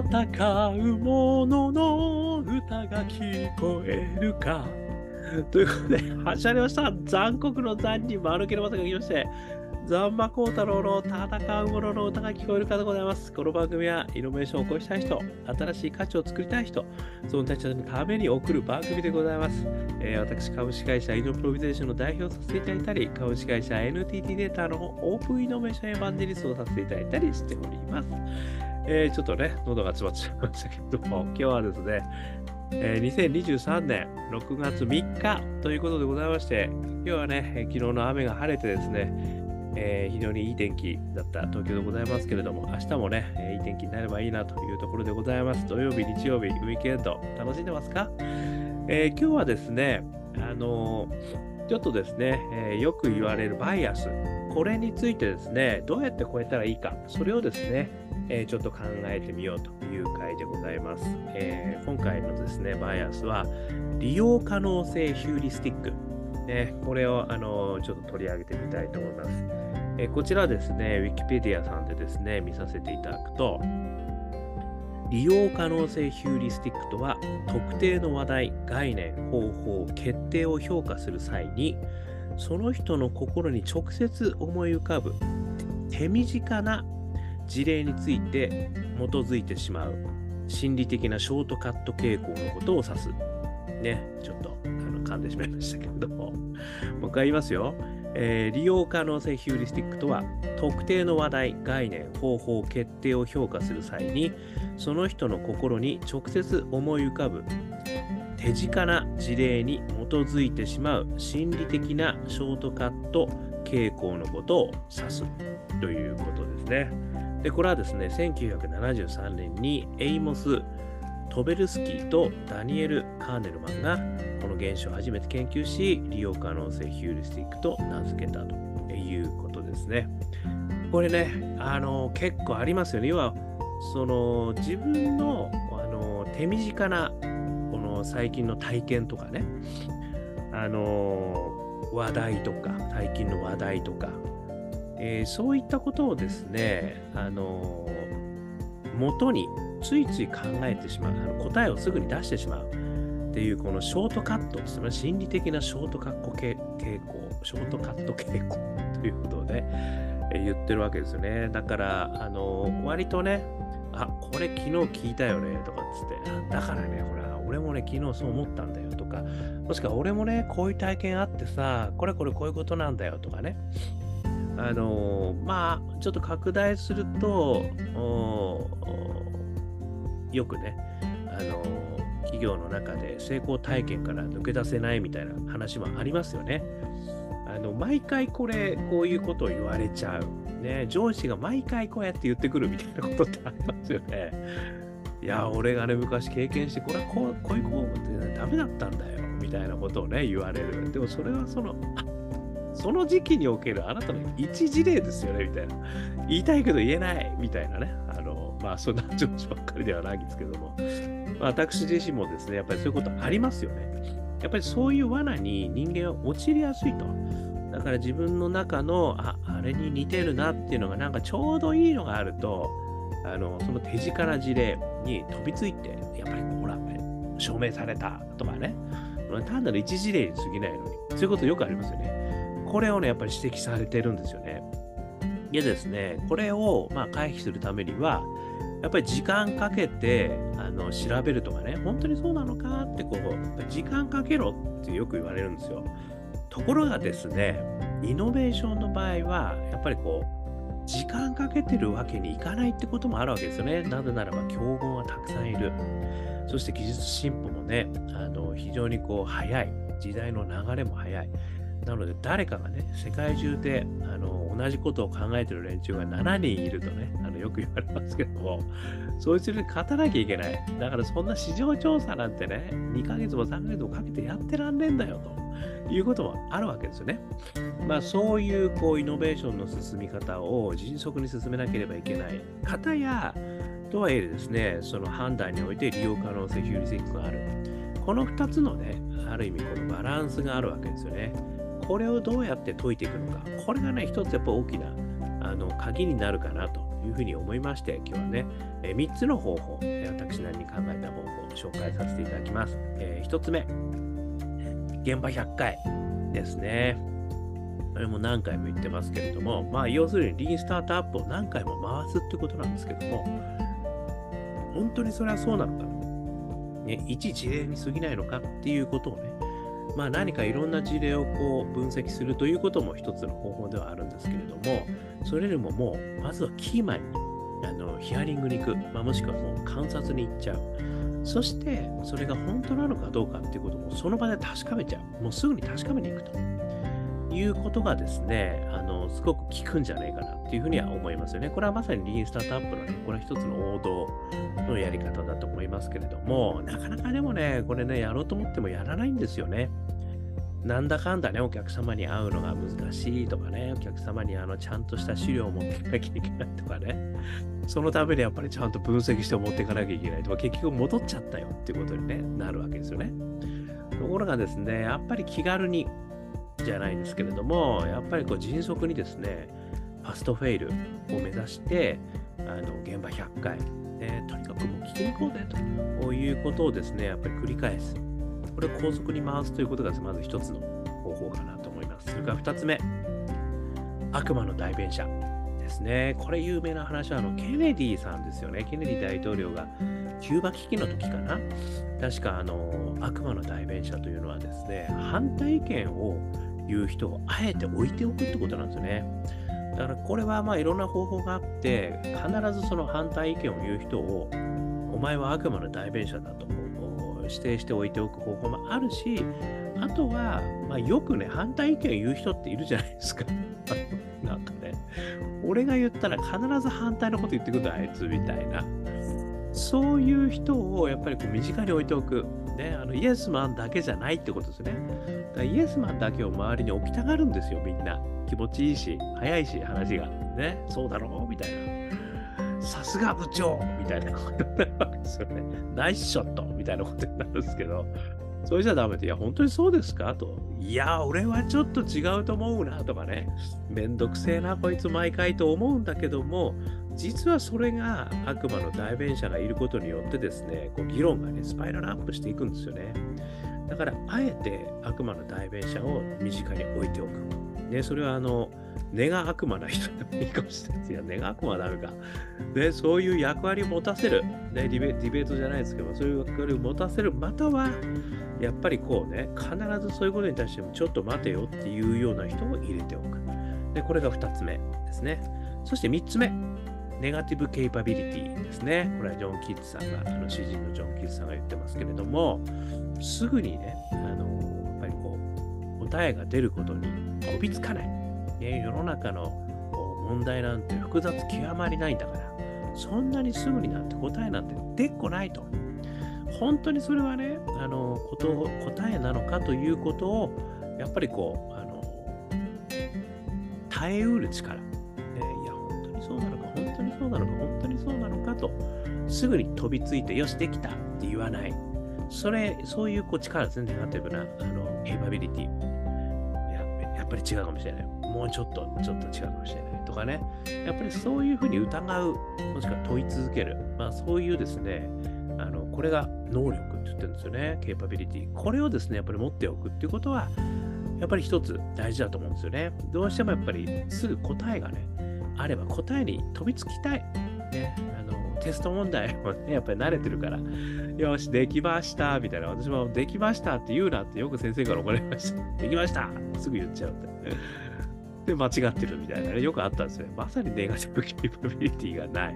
戦う者のの歌が聞こえるか。ということで、始まりました。残酷の残に丸けの技が来まして、ザンマコウタロウの戦う者のの歌が聞こえるかでございます。この番組はイノベーションを起こしたい人、新しい価値を作りたい人、その人たちのために送る番組でございます。えー、私、株式会社イノプロビゼーションの代表をさせていただいたり、株式会社 NTT データのオープンイノベーションエヴァンジェリストをさせていただいたりしております。えー、ちょっとね、喉が詰まっちゃいましたけども、今日はですね、えー、2023年6月3日ということでございまして、今日はね、昨日の雨が晴れてですね、えー、非常にいい天気だった東京でございますけれども、明日もね、えー、いい天気になればいいなというところでございます。土曜日、日曜日、ウィークエンド、楽しんでますか、えー、今日はですね、あのちょっとですね、えよく言われるバイアス、これについてですね、どうやって超えたらいいか、それをですね、えちょっと考えてみようという回でございます。え今回のですね、バイアスは、利用可能性ヒューリスティック。ね、これをあのちょっと取り上げてみたいと思います。えこちらですね、ウィキペディアさんでですね、見させていただくと、利用可能性ヒューリスティックとは、特定の話題、概念、方法、決定を評価する際に、その人の心に直接思い浮かぶ手短な事例について基づいてしまう心理的なショートカット傾向のことを指す。ね、ちょっとあの噛んでしまいましたけれども、もう一回言いますよ。えー、利用可能性ヒューリスティックとは、特定の話題、概念、方法、決定を評価する際に、その人の心に直接思い浮かぶ手近な事例に基づいてしまう心理的なショートカット傾向のことを指すということですね。で、これはですね、1973年にエイモス・トベルスキーとダニエル・カーネルマンがこの現象を初めて研究し、利用可能性ヒューリスティックと名付けたということですね。これね、あの結構ありますよね。要は、その自分のあの手短な最近の体験とかね、あの話題とか、最近の話題とか、えー、そういったことをですね、あの元についつい考えてしまう、あの答えをすぐに出してしまうっていうこのショートカットですね、心理的なショートカット傾向、ショートカット傾向 ということで、え言ってるわけですよね。だから、あの割とね、あ、これ昨日聞いたよねとかっつって、だからね、ほら、俺もね、昨日そう思ったんだよとか、もしくは俺もね、こういう体験あってさ、これこれこういうことなんだよとかね。あのまあ、ちょっと拡大すると、よくね、あの企業の中で成功体験から抜け出せないみたいな話もありますよね。あの毎回これ、こういうことを言われちゃう。ね、上司が毎回こうやって言ってくるみたいなことってありますよね。いや、俺がね、昔経験して、これはこうこういうこうってダメだったんだよ、みたいなことをね、言われる。でもそれはその、その時期におけるあなたの一事例ですよね、みたいな。言いたいけど言えない、みたいなね。あの、まあ、そんな上司ばっかりではないんですけども。まあ、私自身もですね、やっぱりそういうことありますよね。やっぱりそういう罠に人間は陥りやすいと。だから自分の中の、あ、あれに似てるなっていうのがなんかちょうどいいのがあると、あの、その手近な事例に飛びついて、やっぱりほら、証明されたとかね。単なる一事例に過ぎないのに。そういうことよくありますよね。これをね、やっぱり指摘されてるんですよね。でですね、これをまあ回避するためには、やっぱり時間かけてあの調べるとかね、本当にそうなのかってこう、時間かけろってよく言われるんですよ。ところがですね、イノベーションの場合は、やっぱりこう、時間かけてるわけにいかないってこともあるわけですよね。なぜならば競合がたくさんいる。そして技術進歩もね、あの非常にこう早い。時代の流れも早い。なので誰かがね、世界中であの同じことを考えてる連中が7人いるとね、あのよく言われますけども、そいつに勝たなきゃいけない。だからそんな市場調査なんてね、2ヶ月も3ヶ月もかけてやってらんねえんだよということもあるわけですよね。まあそういうこうイノベーションの進み方を迅速に進めなければいけない方や、とはいえですね、その判断において利用可能性、ヒューリスティックがある。この2つのね、ある意味このバランスがあるわけですよね。これをどうやって解いていくのか、これがね、一つやっぱ大きなあの鍵になるかなというふうに思いまして、今日はね、え、3つの方法、私なりに考えた方法を紹介させていただきます。えー、1つ目、現場100回ですね。これも何回も言ってますけれども、まあ、要するにリーンスタートアップを何回も回すってことなんですけども、本当にそれはそうなのかな、ね、一事例に過ぎないのかっていうことをね、まあ、何かいろんな事例をこう分析するということも一つの方法ではあるんですけれども、それよりももう、まずはキーマンにあのヒアリングに行く、まあ、もしくはもう観察に行っちゃう。そして、それが本当なのかどうかっていうこともその場で確かめちゃう。もうすぐに確かめに行くということがですね、あのすごく効くんじゃないかなっていうふうには思いますよね。これはまさにリーンスタートアップのね、これは一つの王道のやり方だと思いますけれども、なかなかでもね、これね、やろうと思ってもやらないんですよね。なんだかんだね、お客様に会うのが難しいとかね、お客様にあのちゃんとした資料を持っていかなきゃいけないとかね、そのためにやっぱりちゃんと分析して持っていかなきゃいけないとか、結局戻っちゃったよっていうことに、ね、なるわけですよね。ところがですね、やっぱり気軽にじゃないですけれども、やっぱりこう迅速にですね、ファストフェイルを目指して、あの現場100回、ね、とにかくもう聞きに行こうぜということをですね、やっぱり繰り返す。これを高速に回すということがまず一つの方法かなと思います。それから二つ目、悪魔の代弁者ですね。これ有名な話はあのケネディさんですよね。ケネディ大統領がキューバ危機の時かな。確かあの悪魔の代弁者というのはですね、反対意見を言う人をあえて置いておくってことなんですよね。だからこれはまあいろんな方法があって、必ずその反対意見を言う人を、お前は悪魔の代弁者だと指定しておいておく方法もあるし、あとは、まあ、よくね、反対意見を言う人っているじゃないですか。なんかね、俺が言ったら必ず反対のこと言ってくる、あいつみたいな。そういう人をやっぱりこう身近に置いておく。ね、あのイエスマンだけじゃないってことですね。だからイエスマンだけを周りに置きたがるんですよ、みんな。気持ちいいし、早いし、話が。ね、そうだろう？みたいな。さすが部長みたいなことになるわけですよね。ナイスショットみたいなことになるんですけど、それじゃダメで、いや、本当にそうですか？と。いや、俺はちょっと違うと思うなとかね。めんどくせえな、こいつ毎回と思うんだけども、実はそれが悪魔の代弁者がいることによってですね、こう議論がね、スパイラルアップしていくんですよね。だから、あえて悪魔の代弁者を身近に置いておく。ね、それはあの、根が悪魔な人でもいいかもしれない。いや、根が悪魔はダメか。で、そういう役割を持たせる。ね、ディベディベートじゃないですけど、そういう役割を持たせる。または、やっぱりこうね、必ずそういうことに対しても、ちょっと待てよっていうような人を入れておく。で、これが2つ目ですね。そして3つ目。ネガティブケイパビリティですね。これはジョン・キッズさんが、あの詩人のジョン・キッズさんが言ってますけれども、すぐにね、あのやっぱりこう、答えが出ることにこびつかない。ね、世の中の問題なんて複雑極まりないんだから、そんなにすぐになんて答えなんて出っこないと。本当にそれはね、あのこと答えなのかということを、やっぱりこう、あの耐えうる力、ね。いや、本当にそうなのか、本当にそうなのか、本当にそうなのかと、すぐに飛びついて、よし、できたって言わない。それ、そういうこう力ですね、ネガティブな、あの、エイバビリティ。やっぱり違うかもしれない。もうちょっと、ちょっと違うかもしれないとかね。やっぱりそういうふうに疑う、もしくは問い続ける。まあそういうですね、あの、これが能力って言ってるんですよね。ケーパビリティ。これをですね、やっぱり持っておくっていうことは、やっぱり一つ大事だと思うんですよね。どうしてもやっぱりすぐ答えがね、あれば答えに飛びつきたい。ね、あのテスト問題もね、やっぱり慣れてるから、よし、できました、みたいな。私もできましたって言うなってよく先生から怒られました。できましたすぐ言っちゃうって。で間違ってるみたいなね、よくあったんですよ。まさにネガティブケーパビリティがない。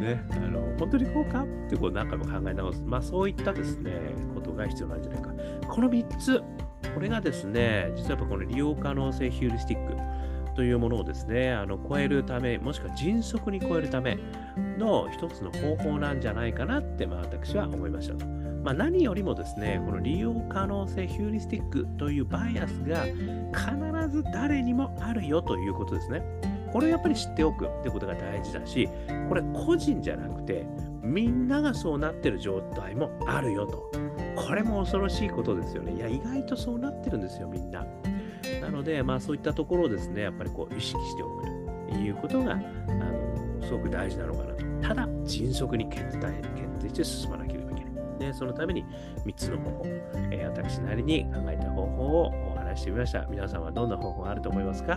ね、あの本当にこうかってこう何回も考え直す。まあそういったですね、ことが必要なんじゃないか。この3つ、これがですね、実はやっぱこの利用可能性ヒューリスティックというものをですね、あの超えるため、もしくは迅速に超えるための一つの方法なんじゃないかなって、まあ私は思いましたと。まあ、何よりもですね、この利用可能性ヒューリスティックというバイアスが必ず誰にもあるよということですね。これをやっぱり知っておくってことが大事だし、これ個人じゃなくて、みんながそうなってる状態もあるよと。これも恐ろしいことですよね。いや、意外とそうなってるんですよ、みんな。なので、まあそういったところをですね、やっぱりこう意識しておくということが、あのすごく大事なのかな。ただ、迅速に決定決定して進まなければいけない。ね、そのために3つの方法、えー、私なりに考えた方法をお話してみました。皆さんはどんな方法があると思いますか？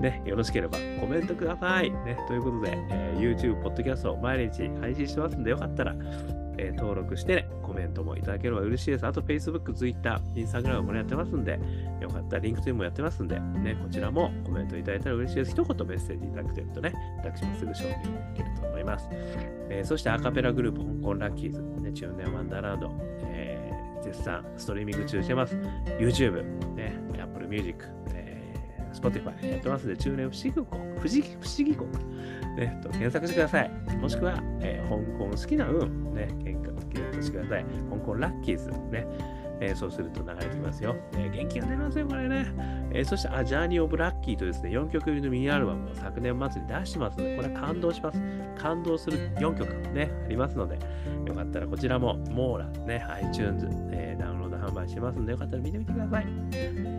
ね、よろしければコメントください。ね、ということで、えー、YouTube、Podcast を毎日配信してますんで、よかったら、えー、登録して、ね、コメントもいただければ嬉しいです。あと Facebook、Twitter、Instagram もやってますんで、よかったら LinkedIn もやってますんで、ね、こちらもコメントいただいたら嬉しいです。一言メッセージいただくとね、私もすぐ承認を受けると思います。えー、そしてアカペラグループ、香港ラッキーズ、ね、中年ワンダーランド、えー、絶賛ストリーミング中してます。YouTube、ね、Apple Music、えー、Spotify やってますんで、中年不思議国、不思議不思議国、ね、と検索してください。もしくは、えー、香港好きな運、ね、検索してください。香港ラッキーズ、ね。えー、そうすると流れてきますよ。えー、元気が出ますよ、これね。えー、そして、ア、ジャーニー・オブ・ラッキーとですね、4曲入りのミニアルバムを昨年末に出してますので、これは感動します。感動する4曲ね、ありますので、よかったらこちらも、モーラ、ね、iTunes、えー、ダウンロード販売してますので、よかったら見てみてください。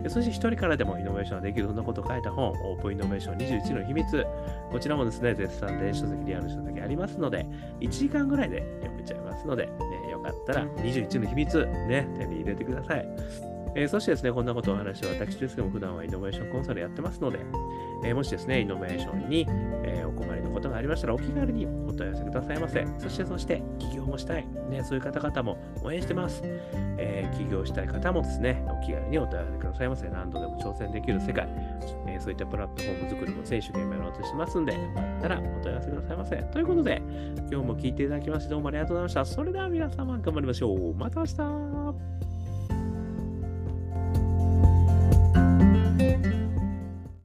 そして、一人からでもイノベーションができる、そんなことを書いた本、オープンイノベーション21の秘密。こちらもですね、絶賛電子書籍、リアル書籍ありますので、1時間ぐらいで読めちゃいますので、えー、よかったら21の秘密、ね、手に入れてください。えー、そしてですね、こんなことをお話し私ですけども、普段はイノベーションコンサルやってますので、えー、もしですね、イノベーションに、え、お困りのことがありましたら、お気軽に問い合わせくださいませ。そして、そして、起業もしたい、ね、そういう方々も応援してます。え起業したい方もですね、お気軽にお問い合わせくださいませ。何度でも挑戦できる世界、えそういったプラットフォーム作りも選手現場やろうとしますんで、よかったらお問い合わせくださいませ。ということで、今日も聞いていただきましてどうもありがとうございました。それでは皆様頑張りましょう。また明日